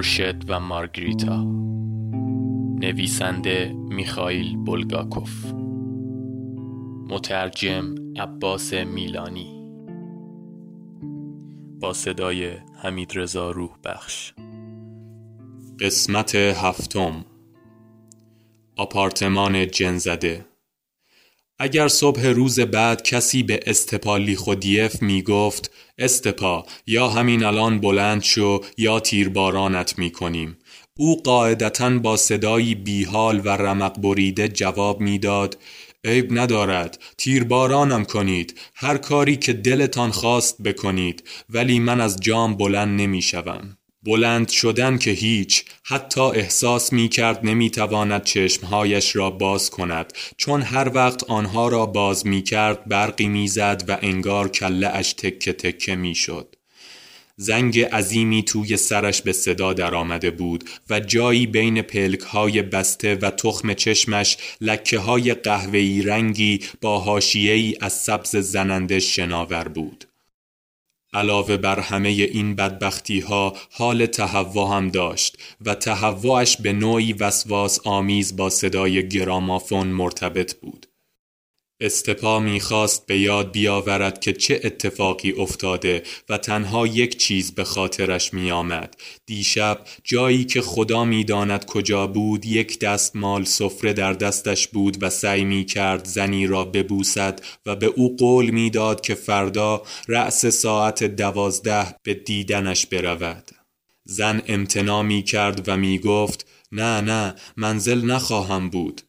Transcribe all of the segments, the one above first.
خورشد و مارگریتا. نویسنده میخائیل بولگاکوف. مترجم عباس میلانی. با صدای حمید رضا روح بخش قسمت هفتم. آپارتمان جنزده. اگر صبح روز بعد کسی به استپالی خودیف می گفت استپا یا همین الان بلند شو یا تیربارانت می کنیم او قاعدتا با صدایی بیحال و رمق بریده جواب می‌داد عیب ندارد تیربارانم کنید هر کاری که دلتان خواست بکنید ولی من از جام بلند نمی شوم. بلند شدن که هیچ حتی احساس می کرد نمی تواند چشمهایش را باز کند چون هر وقت آنها را باز می کرد برقی می زد و انگار کله اش تکه تکه می شد. زنگ عظیمی توی سرش به صدا درآمده بود و جایی بین پلک های بسته و تخم چشمش لکه های قهوه‌ای رنگی با حاشیه‌ای از سبز زننده شناور بود. علاوه بر همه این بدبختی ها حال تهوع هم داشت و تهوعش به نوعی وسواس آمیز با صدای گرامافون مرتبط بود. استپا می‌خواست به یاد بیاورد که چه اتفاقی افتاده و تنها یک چیز به خاطرش میآمد. دیشب جایی که خدا می‌داند کجا بود یک دست مال سفره در دستش بود و سعی می کرد زنی را ببوسد و به او قول می‌داد که فردا رأس ساعت دوازده به دیدنش برود. زن امتنا می کرد و می گفت نه نه منزل نخواهم بود.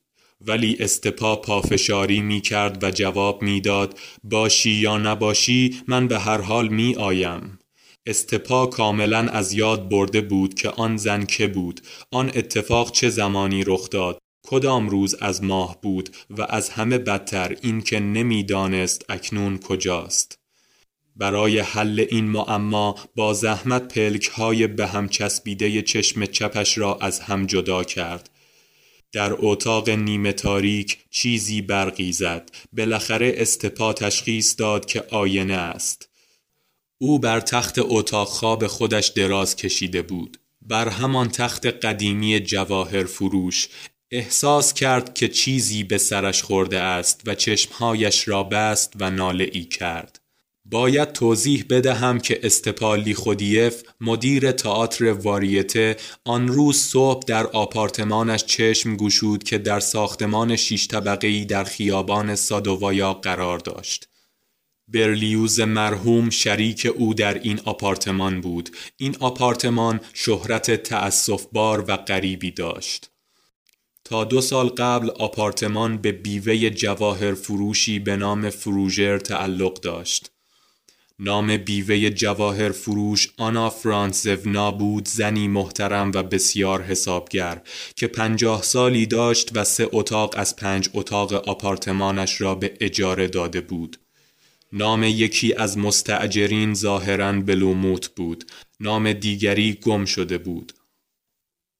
ولی استپا پافشاری می کرد و جواب می‌داد باشی یا نباشی من به هر حال می آیم. استپا کاملا از یاد برده بود که آن زن که بود آن اتفاق چه زمانی رخ داد کدام روز از ماه بود و از همه بدتر این که نمی‌دانست اکنون کجاست برای حل این معما با زحمت پلک های به هم چسبیده چشم چپش را از هم جدا کرد در اتاق نیمه تاریک چیزی برقی زد بالاخره استپا تشخیص داد که آینه است. او بر تخت اتاق خواب خودش دراز کشیده بود. بر همان تخت قدیمی جواهر فروش احساس کرد که چیزی به سرش خورده است و چشمهایش را بست و ناله ای کرد. باید توضیح بدهم که استپالی خودیف مدیر تئاتر واریته آن روز صبح در آپارتمانش چشم گشود که در ساختمان شیش طبقه‌ای در خیابان سادووایا قرار داشت. برلیوز مرحوم شریک او در این آپارتمان بود. این آپارتمان شهرت تأسفبار و غریبی داشت. تا دو سال قبل آپارتمان به بیوه جواهر فروشی به نام فروژر تعلق داشت. نام بیوه جواهر فروش آنا فرانسونا بود زنی محترم و بسیار حسابگر که پنجاه سالی داشت و سه اتاق از پنج اتاق آپارتمانش را به اجاره داده بود. نام یکی از مستعجرین ظاهرا بلوموت بود. نام دیگری گم شده بود.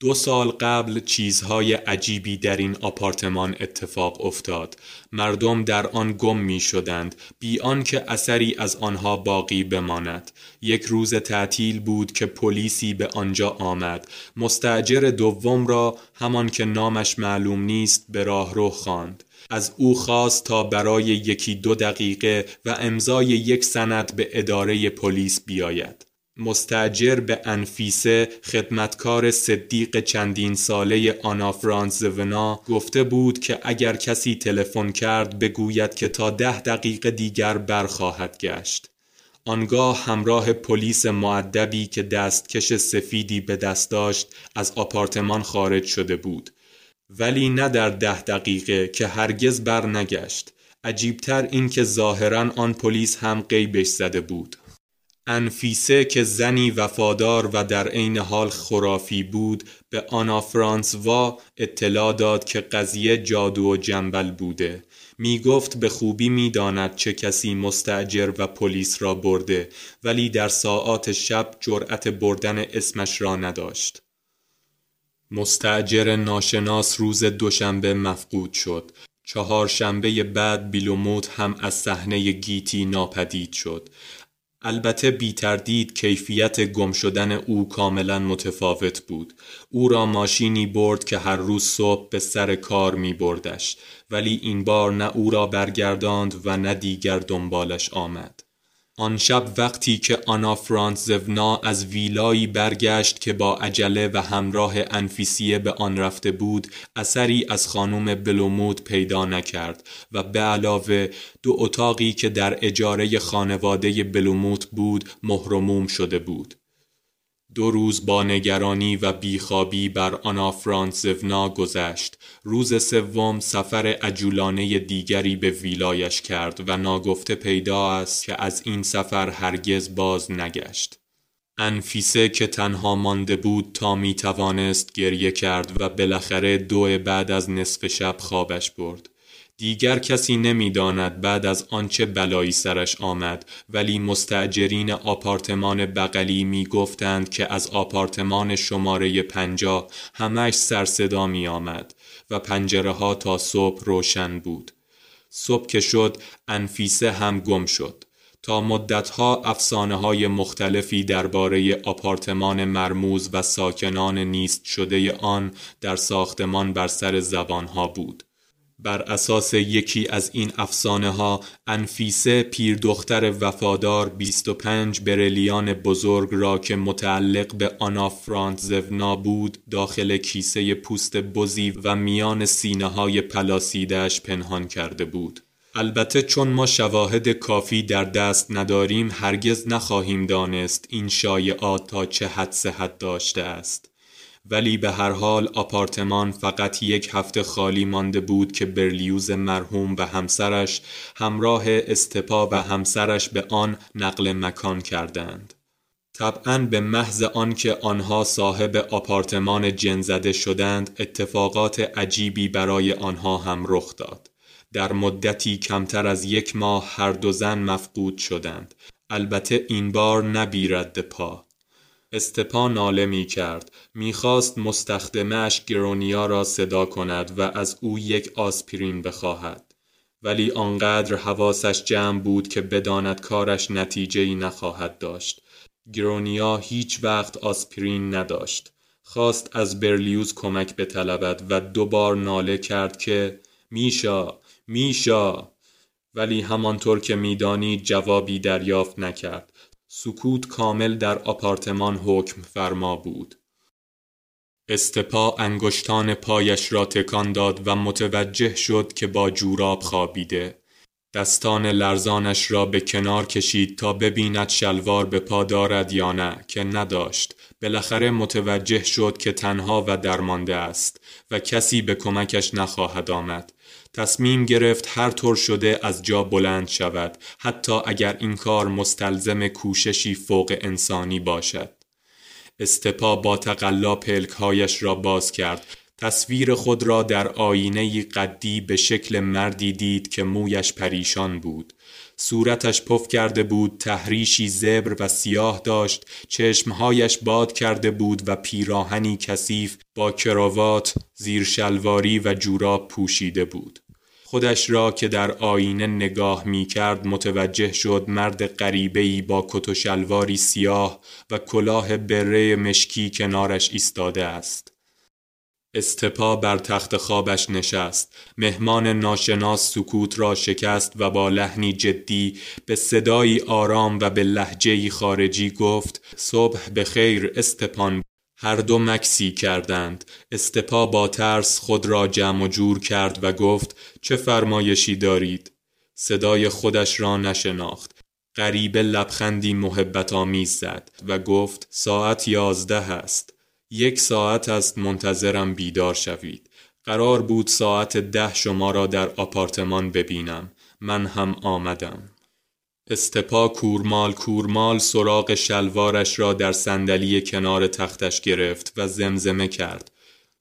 دو سال قبل چیزهای عجیبی در این آپارتمان اتفاق افتاد. مردم در آن گم می شدند بی آنکه اثری از آنها باقی بماند. یک روز تعطیل بود که پلیسی به آنجا آمد. مستاجر دوم را همان که نامش معلوم نیست به راهرو خواند. از او خواست تا برای یکی دو دقیقه و امضای یک سند به اداره پلیس بیاید. مستجر به انفیسه خدمتکار صدیق چندین ساله آنا فرانزونا گفته بود که اگر کسی تلفن کرد بگوید که تا ده دقیقه دیگر برخواهد گشت. آنگاه همراه پلیس معدبی که دستکش سفیدی به دست داشت از آپارتمان خارج شده بود. ولی نه در ده دقیقه که هرگز بر نگشت. عجیبتر این که ظاهرا آن پلیس هم قیبش زده بود. انفیسه که زنی وفادار و در عین حال خرافی بود به آنا فرانسوا اطلاع داد که قضیه جادو و جنبل بوده. می گفت به خوبی می داند چه کسی مستجر و پلیس را برده ولی در ساعات شب جرأت بردن اسمش را نداشت. مستجر ناشناس روز دوشنبه مفقود شد. چهارشنبه بعد بیلوموت هم از صحنه گیتی ناپدید شد. البته بی تردید کیفیت گم شدن او کاملا متفاوت بود. او را ماشینی برد که هر روز صبح به سر کار می بردش ولی این بار نه او را برگرداند و نه دیگر دنبالش آمد. آن شب وقتی که آنا فرانتزونا از ویلایی برگشت که با عجله و همراه انفیسیه به آن رفته بود اثری از خانم بلومود پیدا نکرد و به علاوه دو اتاقی که در اجاره خانواده بلوموت بود مهرموم شده بود دو روز با نگرانی و بیخوابی بر آنا فرانسونا گذشت. روز سوم سفر عجولانه دیگری به ویلایش کرد و ناگفته پیدا است که از این سفر هرگز باز نگشت. انفیسه که تنها مانده بود تا می توانست گریه کرد و بالاخره دو بعد از نصف شب خوابش برد. دیگر کسی نمی‌داند بعد از آنچه بلایی سرش آمد ولی مستجرین آپارتمان بغلی می گفتند که از آپارتمان شماره پنجاه همش سرصدا می آمد و پنجره ها تا صبح روشن بود. صبح که شد انفیسه هم گم شد. تا مدتها افسانه های مختلفی درباره آپارتمان مرموز و ساکنان نیست شده آن در ساختمان بر سر زبانها بود. بر اساس یکی از این افسانه ها انفیسه پیر دختر وفادار 25 برلیان بزرگ را که متعلق به آنا فرانتزونا بود داخل کیسه پوست بزی و میان سینه های پلاسیدش پنهان کرده بود. البته چون ما شواهد کافی در دست نداریم هرگز نخواهیم دانست این شایعات تا چه حد صحت داشته است. ولی به هر حال آپارتمان فقط یک هفته خالی مانده بود که برلیوز مرحوم و همسرش همراه استپا و همسرش به آن نقل مکان کردند. طبعا به محض آنکه آنها صاحب آپارتمان جنزده شدند اتفاقات عجیبی برای آنها هم رخ داد. در مدتی کمتر از یک ماه هر دو زن مفقود شدند. البته این بار نبیرد پا. استپا ناله می کرد. می خواست مستخدمش گرونیا را صدا کند و از او یک آسپرین بخواهد. ولی آنقدر حواسش جمع بود که بداند کارش نتیجه ای نخواهد داشت. گرونیا هیچ وقت آسپرین نداشت. خواست از برلیوز کمک بطلبد و دوبار ناله کرد که میشا میشا ولی همانطور که میدانی جوابی دریافت نکرد سکوت کامل در آپارتمان حکم فرما بود. استپا انگشتان پایش را تکان داد و متوجه شد که با جوراب خوابیده. دستان لرزانش را به کنار کشید تا ببیند شلوار به پا دارد یا نه که نداشت. بالاخره متوجه شد که تنها و درمانده است و کسی به کمکش نخواهد آمد. تصمیم گرفت هر طور شده از جا بلند شود حتی اگر این کار مستلزم کوششی فوق انسانی باشد. استپا با تقلا پلکهایش را باز کرد. تصویر خود را در آینه قدی به شکل مردی دید که مویش پریشان بود. صورتش پف کرده بود تحریشی زبر و سیاه داشت چشمهایش باد کرده بود و پیراهنی کثیف با کراوات زیرشلواری و جوراب پوشیده بود خودش را که در آینه نگاه می کرد متوجه شد مرد غریبه‌ای با کت و شلواری سیاه و کلاه بره مشکی کنارش ایستاده است. استپا بر تخت خوابش نشست. مهمان ناشناس سکوت را شکست و با لحنی جدی به صدایی آرام و به لحجهی خارجی گفت صبح به خیر استپان. هر دو مکسی کردند. استپا با ترس خود را جمع و جور کرد و گفت چه فرمایشی دارید؟ صدای خودش را نشناخت. غریبه لبخندی محبت آمیز زد و گفت ساعت یازده است. یک ساعت است منتظرم بیدار شوید. قرار بود ساعت ده شما را در آپارتمان ببینم. من هم آمدم. استپا کورمال کورمال سراغ شلوارش را در صندلی کنار تختش گرفت و زمزمه کرد.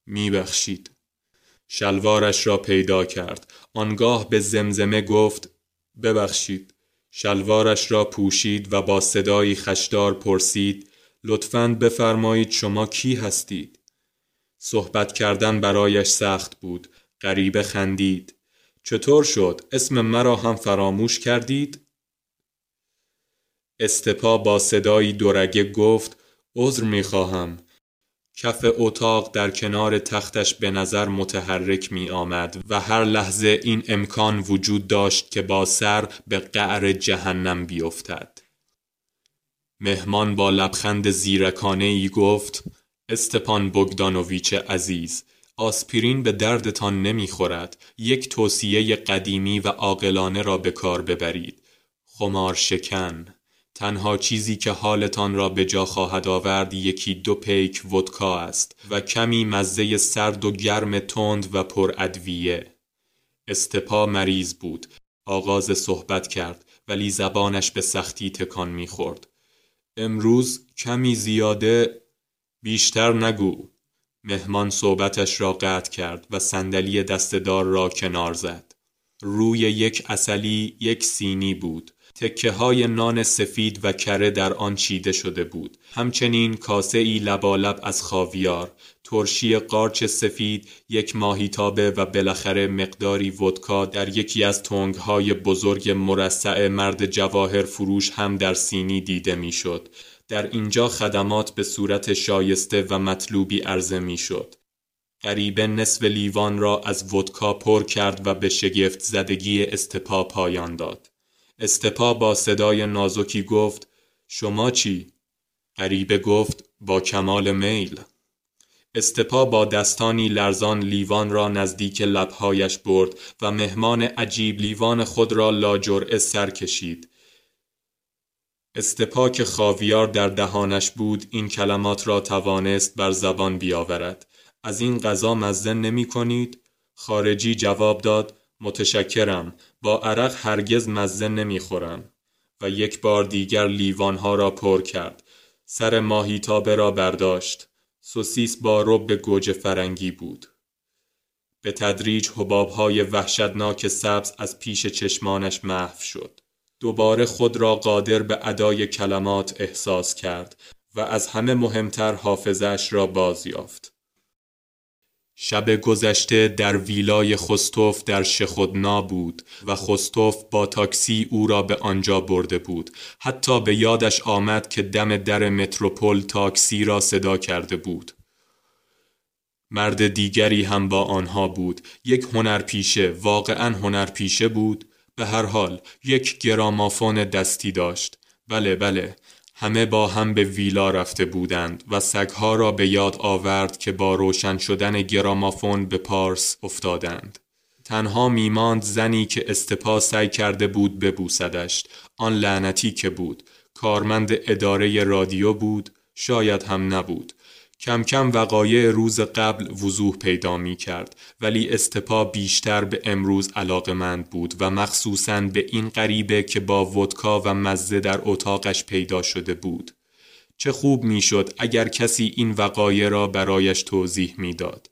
میبخشید. شلوارش را پیدا کرد. آنگاه به زمزمه گفت ببخشید. شلوارش را پوشید و با صدایی خشدار پرسید لطفاً بفرمایید شما کی هستید؟ صحبت کردن برایش سخت بود غریبه خندید. چطور شد؟ اسم مرا هم فراموش کردید؟ استپا با صدایی دورگه گفت عذر می‌خواهم. کف اتاق در کنار تختش به نظر متحرک می آمد و هر لحظه این امکان وجود داشت که با سر به قعر جهنم بیفتد. مهمان با لبخند زیرکانه ای گفت استپان بگدانویچ عزیز آسپرین به دردتان نمی‌خورد یک توصیه قدیمی و عاقلانه را به کار ببرید خمار شکن تنها چیزی که حالتان را به جا خواهد آورد یکی دو پیک ودکا است و کمی مزه سرد و گرم تند و پر ادویه. استپا مریض بود. آغاز صحبت کرد ولی زبانش به سختی تکان می‌خورد. امروز کمی زیاده بیشتر نگو. مهمان صحبتش را قطع کرد و صندلی دستدار را کنار زد. روی یک اصلی یک سینی بود تکه های نان سفید و کره در آن چیده شده بود همچنین کاسه ای لبالب از خاویار ترشی قارچ سفید یک ماهیتابه و بالاخره مقداری ودکا در یکی از تنگ های بزرگ مرصع مرد جواهر فروش هم در سینی دیده می‌شد. در اینجا خدمات به صورت شایسته و مطلوبی عرضه می‌شد. غریبه نصف لیوان را از ودکا پر کرد و به شگفت زدگی استپا پایان داد. استپا با صدای نازکی گفت شما چی؟ غریبه گفت با کمال میل استپا با دستانی لرزان لیوان را نزدیک لبهایش برد و مهمان عجیب لیوان خود را لاجرعه سر کشید. استپا که خاویار در دهانش بود این کلمات را توانست بر زبان بیاورد. از این غذا مزه نمی کنید؟ خارجی جواب داد متشکرم. با عرق هرگز مزه نمی‌خورم و یک بار دیگر لیوانها را پر کرد. سر ماهیتابه را برداشت. سوسیس با رب گوجه فرنگی بود. به تدریج حبابهای وحشتناک سبز از پیش چشمانش محو شد. دوباره خود را قادر به ادای کلمات احساس کرد و از همه مهمتر حافظش را باز یافت شب گذشته در ویلای خستوف در شخودنا بود و خستوف با تاکسی او را به آنجا برده بود. حتی به یادش آمد که دم در متروپول تاکسی را صدا کرده بود. مرد دیگری هم با آنها بود. یک هنرپیشه واقعا هنرپیشه بود. به هر حال یک گرامافون دستی داشت. بله بله. همه با هم به ویلا رفته بودند و سگها را به یاد آورد که با روشن شدن گرامافون به پارس افتادند. تنها میماند زنی که استپا سعی کرده بود ببوسدش. آن لعنتی که بود. کارمند اداره رادیو بود. شاید هم نبود. کم کم وقایع روز قبل وضوح پیدا می کرد ولی استپا بیشتر به امروز علاقمند بود و مخصوصا به این غریبه که با ودکا و مزه در اتاقش پیدا شده بود. چه خوب می‌شد اگر کسی این وقایع را برایش توضیح می‌داد.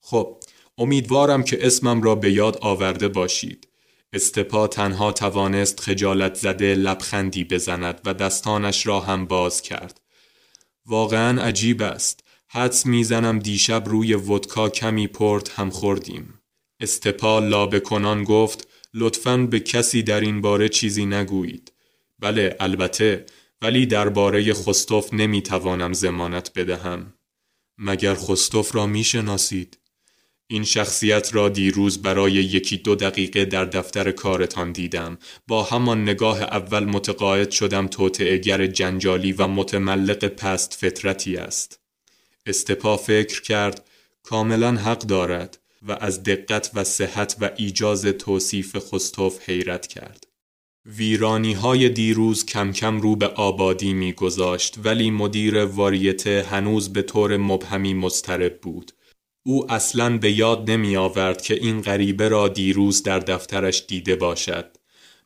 خب امیدوارم که اسمم را به یاد آورده باشید. استپا تنها توانست خجالت زده لبخندی بزند و دستانش را هم باز کرد. واقعا عجیب است. حدس می‌زنم دیشب روی ودکا کمی پرت هم خوردیم. استپا لابه کنان گفت لطفا به کسی در این باره چیزی نگویید. بله البته ولی درباره خستوف نمی‌توانم زمانت بدهم. مگر خستوف را می‌شناسید؟ این شخصیت را دیروز برای یکی دو دقیقه در دفتر کارتان دیدم. با همان نگاه اول متقاعد شدم توطعهگر جنجالی و متملق پست فطرتی است. استپا فکر کرد کاملا حق دارد و از دقت و صحت و ایجاز توصیف خستوف حیرت کرد. ویرانی های دیروز کم کم رو به آبادی می گذاشت ولی مدیر واریته هنوز به طور مبهمی مسترب بود. او اصلا به یاد نمی آورد که این غریبه را دیروز در دفترش دیده باشد.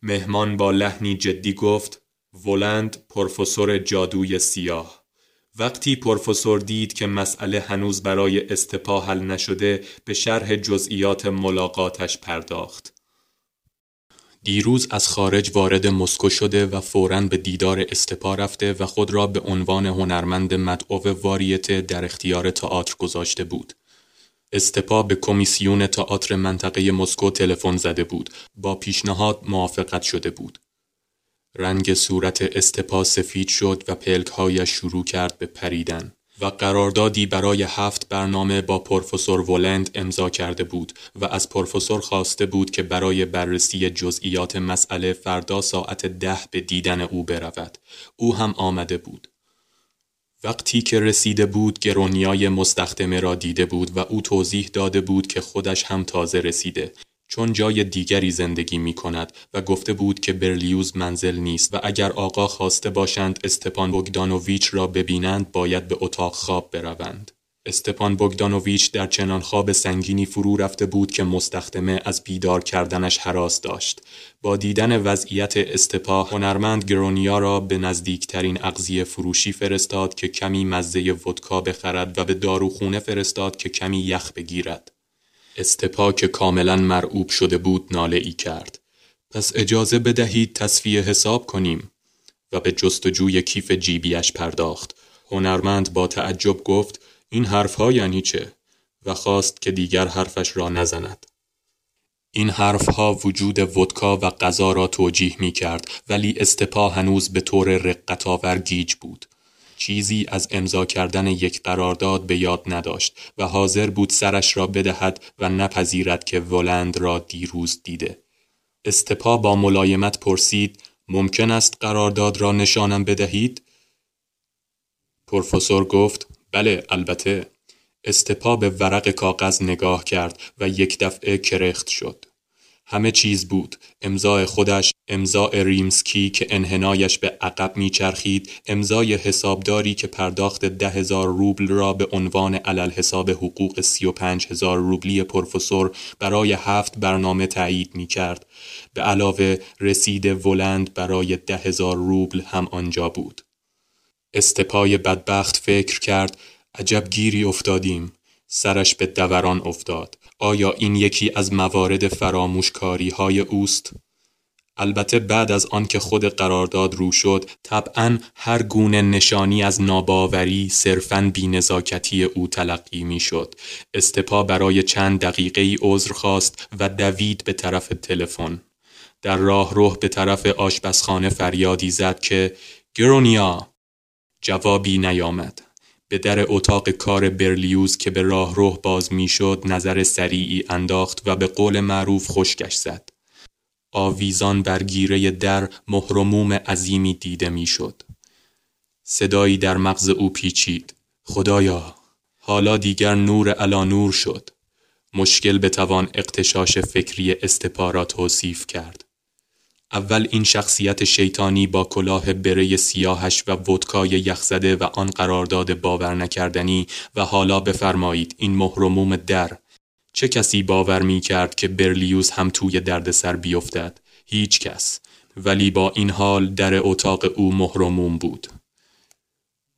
مهمان با لحنی جدی گفت ولند پروفسور جادوی سیاه وقتی پروفسور دید که مسئله هنوز برای استپا حل نشده به شرح جزئیات ملاقاتش پرداخت. دیروز از خارج وارد مسکو شده و فوراً به دیدار استپا رفته و خود را به عنوان هنرمند مدعو واریته در اختیار تئاتر گذاشته بود. استپا به کمیسیون تئاتر منطقه مسکو تلفن زده بود با پیشنهاد موافقت شده بود رنگ صورت استپا سفید شد و پلکهایش شروع کرد به پریدن و قراردادی برای هفت برنامه با پروفسور ولند امضا کرده بود و از پروفسور خواسته بود که برای بررسی جزئیات مسئله فردا ساعت ده به دیدن او برود. او هم آمده بود. وقتی که رسیده بود گرونیای مستخدمه را دیده بود و او توضیح داده بود که خودش هم تازه رسیده چون جای دیگری زندگی می کند و گفته بود که برلیوز منزل نیست و اگر آقا خواسته باشند استپان بوگدانوویچ را ببینند باید به اتاق خواب بروند. استپان بوگدانوویچ در چنان خواب سنگینی فرو رفته بود که مستخدمه از بیدار کردنش حراس داشت. با دیدن وضعیت استپا هنرمند گرونیا را به نزدیکترین اغذیه فروشی فرستاد که کمی مزه ودکا بخرد و به داروخونه فرستاد که کمی یخ بگیرد. استپا که کاملا مرعوب شده بود ناله ای کرد. پس اجازه بدهید تصفیه حساب کنیم و به جستجوی کیف جیبیش پرداخت. هنرمند با تعجب گفت این حرفها یعنی چه؟ و خواست که دیگر حرفش را نزند. این حرفها وجود ودکا و غذا را توجیه می کرد ولی استپا هنوز به طور رقتاور گیج بود. چیزی از امضا کردن یک قرارداد به یاد نداشت و حاضر بود سرش را بدهد و نپذیرد که ولند را دیروز دیده. استپا با ملایمت پرسید ممکن است قرارداد را نشانم بدهید؟ پروفسور گفت بله البته استپا به ورق کاغذ نگاه کرد و یک دفعه کرخت شد. همه چیز بود امضای خودش امضای ریمسکی که انحنایش به عقب میچرخید امضای حسابداری که پرداخت ده هزار روبل را به عنوان علل حساب حقوق سی و پنج هزار روبلی پروفسور برای هفت برنامه تایید می کرد. به علاوه رسید ولند برای ده هزار روبل هم آنجا بود. استپای بدبخت فکر کرد عجب گیری افتادیم. سرش به دوران افتاد. آیا این یکی از موارد فراموشکاری های اوست؟ البته بعد از آنکه خود قرارداد رو شد طبعا هر گونه نشانی از ناباوری صرفا بینزاکتی او تلقی می شد. استپا برای چند دقیقه ای عذر خواست و دوید به طرف تلفن. در راه روح به طرف آشپزخانه فریادی زد که گرونیا جوابی نیامد. به در اتاق کار برلیوز که به راه روح باز می‌شد نظر سریعی انداخت و به قول معروف خشکش زد. آویزان بر گیره در مهرموم عظیمی دیده می‌شد. صدایی در مغز او پیچید. خدایا حالا دیگر نور علا نور شد. مشکل بتوان اقتشاش فکری استپا توصیف کرد. اول این شخصیت شیطانی با کلاه بره سیاهش و ودکای یخزده و آن قرارداد باور نکردنی و حالا بفرمایید این مهرموم در چه کسی باور می کرد که برلیوز هم توی دردسر بیفتد؟ هیچ کس. ولی با این حال در اتاق او مهرموم بود.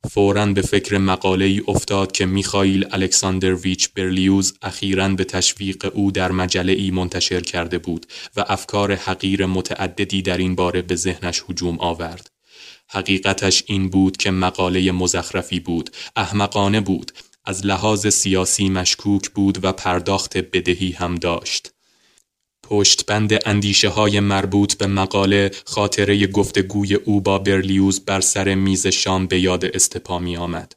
فوراً به فکر مقاله ای افتاد که میخائیل الکساندرویچ برلیوز اخیراً به تشویق او در مجله ای منتشر کرده بود و افکار حقیر متعددی در این باره به ذهنش هجوم آورد. حقیقتش این بود که مقاله مزخرفی بود، احمقانه بود، از لحاظ سیاسی مشکوک بود و پرداخت بدهی هم داشت. پشتبند اندیشه های مربوط به مقاله خاطره گفتگوی او با برلیوز بر سر میز شام به یاد استپا می آمد.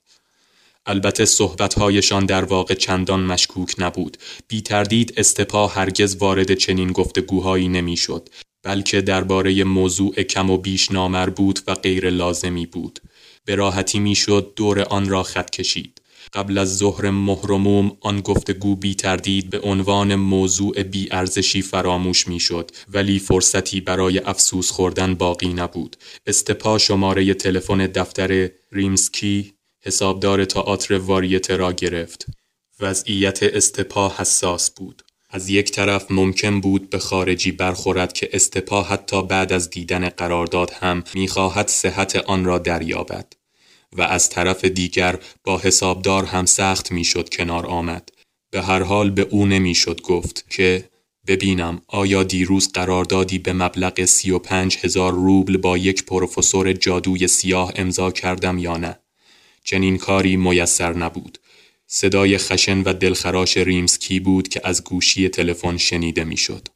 البته صحبتهایشان در واقع چندان مشکوک نبود. بی تردید استپا هرگز وارد چنین گفتگوهایی نمی‌شد. بلکه درباره موضوع کم و بیش نامربوط و غیر لازمی بود. به راحتی می‌شد دور آن را خط کشید. قبل از ظهر مهرموم آن گفتگو بی تردید به عنوان موضوع بی ارزشی فراموش می شد ولی فرصتی برای افسوس خوردن باقی نبود. استپا شماره تلفن دفتر ریمسکی حسابدار تئاتر واریته را گرفت. وضعیت استپا حساس بود. از یک طرف ممکن بود به خارجی برخورد که استپا حتی بعد از دیدن قرارداد هم می‌خواهد صحت آن را دریابد. و از طرف دیگر با حسابدار هم سخت می‌شد کنار آمد. به هر حال به او نمی‌شد گفت که ببینم آیا دیروز قراردادی به مبلغ سی و پنج هزار روبل با یک پروفسور جادوی سیاه امضا کردم یا نه. چنین کاری میسر نبود. صدای خشن و دلخراش ریمسکی بود که از گوشی تلفن شنیده می‌شد.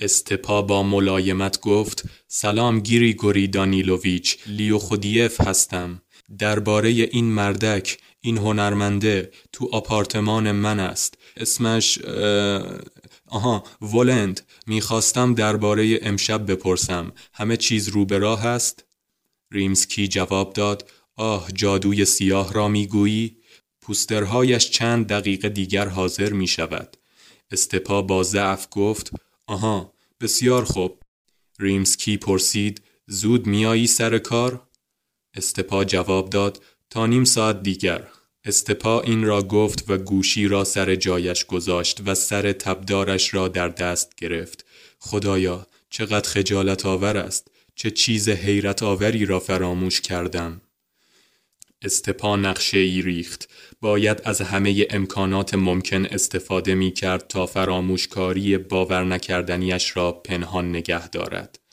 استپا با ملایمت گفت سلام گوری دانیلوویچ لیو خودیف هستم درباره این مردک این هنرمنده تو آپارتمان من است. اسمش آها ولند. می‌خواستم درباره امشب بپرسم. همه چیز رو به راه است؟ ریمسکی جواب داد. آه جادوی سیاه را می‌گویی؟ پوسترهایش چند دقیقه دیگر حاضر می شود استپا با ضعف گفت آها بسیار خوب. ریمسکی پرسید زود میایی سر کار؟ استپا جواب داد تا نیم ساعت دیگر. استپا این را گفت و گوشی را سر جایش گذاشت و سر تبدارش را در دست گرفت. خدایا چقدر خجالت آور است! چه چیز حیرت آوری را فراموش کردم. استپا نقشه ای ریخت. باید از همه امکانات ممکن استفاده می کرد تا فراموشکاری باور نکردنیش را پنهان نگه دارد.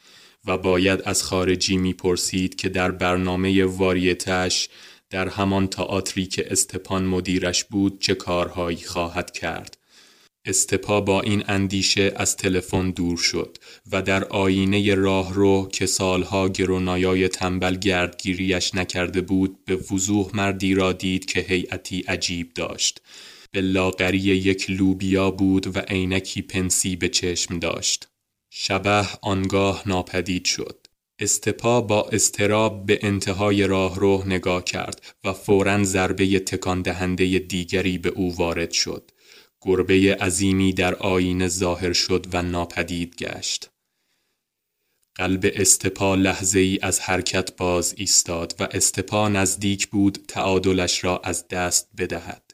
و باید از خارجی می پرسید که در برنامه واریتش در همان تئاتری که استپان مدیرش بود چه کارهایی خواهد کرد. استپا با این اندیشه از تلفن دور شد و در آینه راه رو که سالها گرونایای تنبل گردگیریش نکرده بود به وضوح مردی را دید که هیئتی عجیب داشت. به لاغری یک لوبیا بود و عینکی پنسی به چشم داشت. شبه آنگاه ناپدید شد استپا با استراب به انتهای راه رو نگاه کرد و فورا ضربه تکان دهنده دیگری به او وارد شد. گربه عظیمی در آینه ظاهر شد و ناپدید گشت. قلب استپا لحظه ای از حرکت باز ایستاد و استپا نزدیک بود تعادلش را از دست بدهد.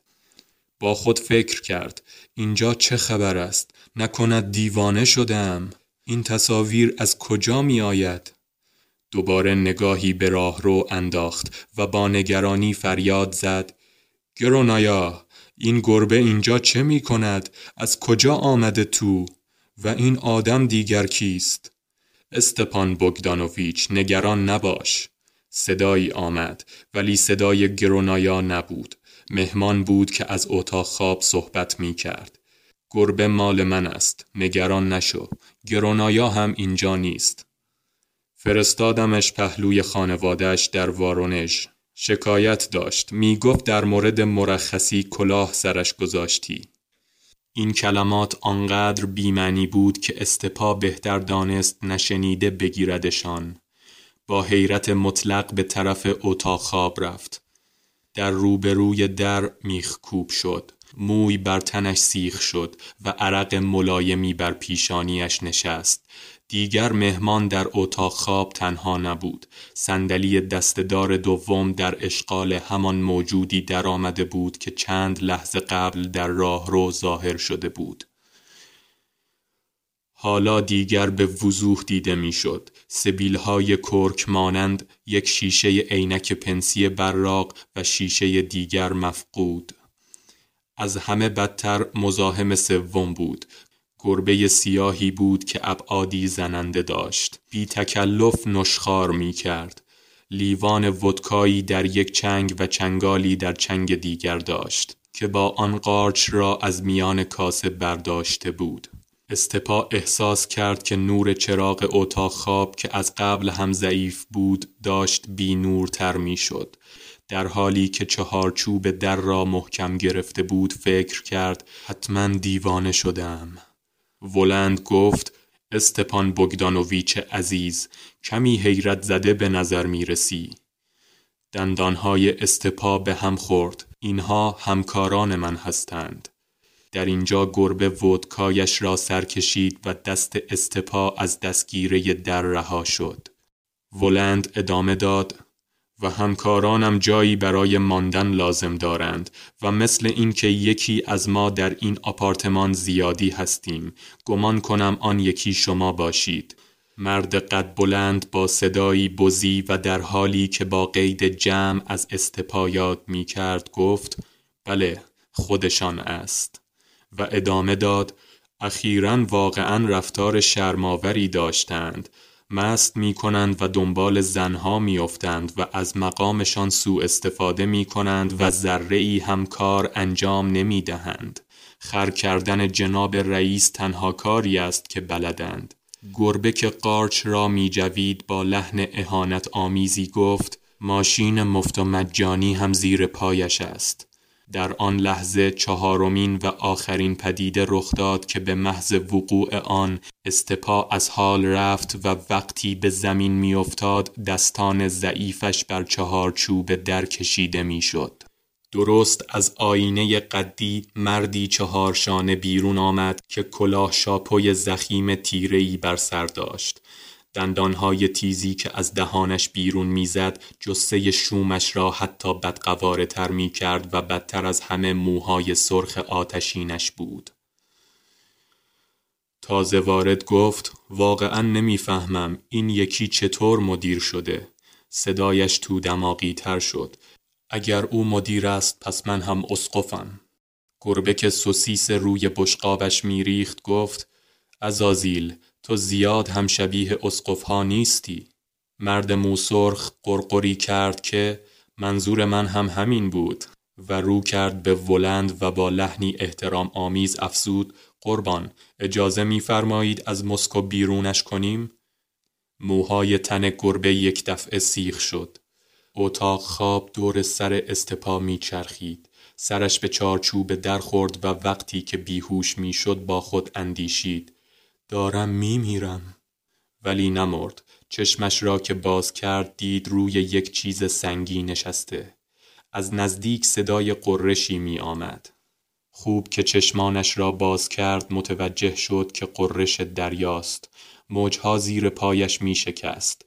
با خود فکر کرد اینجا چه خبر است؟ نکند دیوانه شدم؟ این تصاویر از کجا می آید؟ دوباره نگاهی به راه رو انداخت و با نگرانی فریاد زد گرونایا این گربه اینجا چه می کند؟ از کجا آمده تو؟ و این آدم دیگر کیست؟ استپان بogdanoviچ نگران نباش صدایی آمد ولی صدای گرونایا نبود مهمان بود که از اتاق خواب صحبت می کرد گربه مال من است نگران نشو گرونایا هم اینجا نیست. فرستادمش پهلوی خانوادهش در وارونژ. شکایت داشت. می گفت در مورد مرخصی کلاه سرش گذاشتی. این کلمات آنقدر بیمعنی بود که استپا بهتر دانست نشنیده بگیردشان. با حیرت مطلق به طرف اتاق خواب رفت. در روبروی در میخ کوب شد. موی بر تنش سیخ شد و عرق ملایمی بر پیشانیش نشست. دیگر مهمان در اتاق خواب تنها نبود. صندلی دستدار دوم در اشغال همان موجودی درآمده بود که چند لحظه قبل در راه رو ظاهر شده بود. حالا دیگر به وضوح دیده می‌شد. سبیلهای کرک مانند یک شیشه عینک پنسی براق و شیشه دیگر مفقود. از همه بدتر مزاحم سوم بود. گربه سیاهی بود که ابعادی زننده داشت. بی تکلف نشخار می کرد. لیوان ودکایی در یک چنگ و چنگالی در چنگ دیگر داشت که با آن قارچ را از میان کاسه برداشته بود. استپا احساس کرد که نور چراغ اتاق خواب که از قبل هم ضعیف بود داشت بی نورتر می شد. در حالی که چهارچوب در را محکم گرفته بود فکر کرد حتما دیوانه شدم ولند گفت استپان بگدانوویچ عزیز کمی حیرت زده به نظر می رسی. دندانهای استپا به هم خورد. اینها همکاران من هستند. در اینجا گربه ودکایش را سر کشید و دست استپا از دستگیره در رها شد. ولند ادامه داد و همکارانم جایی برای ماندن لازم دارند و مثل اینکه یکی از ما در این آپارتمان زیادی هستیم. گمان کنم آن یکی شما باشید. مرد قد بلند با صدایی بزی و در حالی که با قید جمع از استپایات می کرد گفت بله خودشان است. و ادامه داد اخیرا واقعا رفتار شرماوری داشتند مست می کنند و دنبال زنها می افتند و از مقامشان سوء استفاده می کنند و ذره ای هم کار انجام نمی دهند. خر کردن جناب رئیس تنها کاری است که بلدند گربه که قارچ را می جوید با لحن اهانت آمیزی گفت ماشین مفت و مجانی هم زیر پایش است در آن لحظه چهارمین و آخرین پدیده رخ داد که به محض وقوع آن استپا از حال رفت و وقتی به زمین میافتاد دستان ضعیفش بر چهار چوب در کشیده می‌شد. درست از آینه قدی مردی چهار شانه بیرون آمد که کلاه شاپوی زخیم تیرهی بر سر داشت دندانهای تیزی که از دهانش بیرون می‌زد جسه شومش را حتی بدقواره تر می کرد و بدتر از همه موهای سرخ آتشینش بود. تازه وارد گفت واقعا نمی‌فهمم این یکی چطور مدیر شده. صدایش تو دماغی تر شد. اگر او مدیر است پس من هم اسقفم. گربه که سوسیس روی بشقابش میریخت گفت ازازیل تو زیاد هم شبیه ها نیستی. مرد موسرخ قرقری کرد که منظور من هم همین بود و رو کرد به ولند و با لحنی احترام آمیز افزود قربان اجازه میفرمایید از مسکو بیرونش کنیم؟ موهای تن گربه یک دفعه سیخ شد. اتاق خواب دور سر استپا میچرخید. سرش به چارچوب در خورد و وقتی که بیهوش می‌شد با خود اندیشید. دارم میمیرم ولی نمرد. چشمش را که باز کرد دید روی یک چیز سنگی نشسته. از نزدیک صدای قرشی می آمد. خوب که چشمانش را باز کرد متوجه شد که قرش دریاست. موجها زیر پایش می شکست.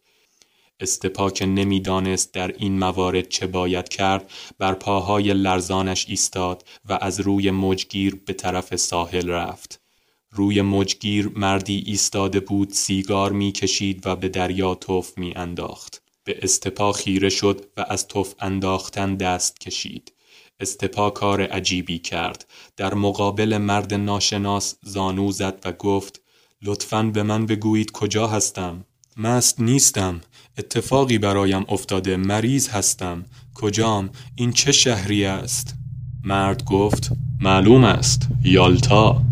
استپا که نمی‌دانست در این موارد چه باید کرد بر پاهای لرزانش ایستاد و از روی موجگیر به طرف ساحل رفت. روی مجگیر مردی ایستاده بود سیگار می‌کشید و به دریا توف می انداخت. به استپا خیره شد و از توف انداختن دست کشید. استپا کار عجیبی کرد. در مقابل مرد ناشناس زانو زد و گفت لطفا به من بگویید کجا هستم. مست نیستم. اتفاقی برایم افتاده. مریض هستم. کجام؟ این چه شهری است؟ مرد گفت معلوم است. یالتا.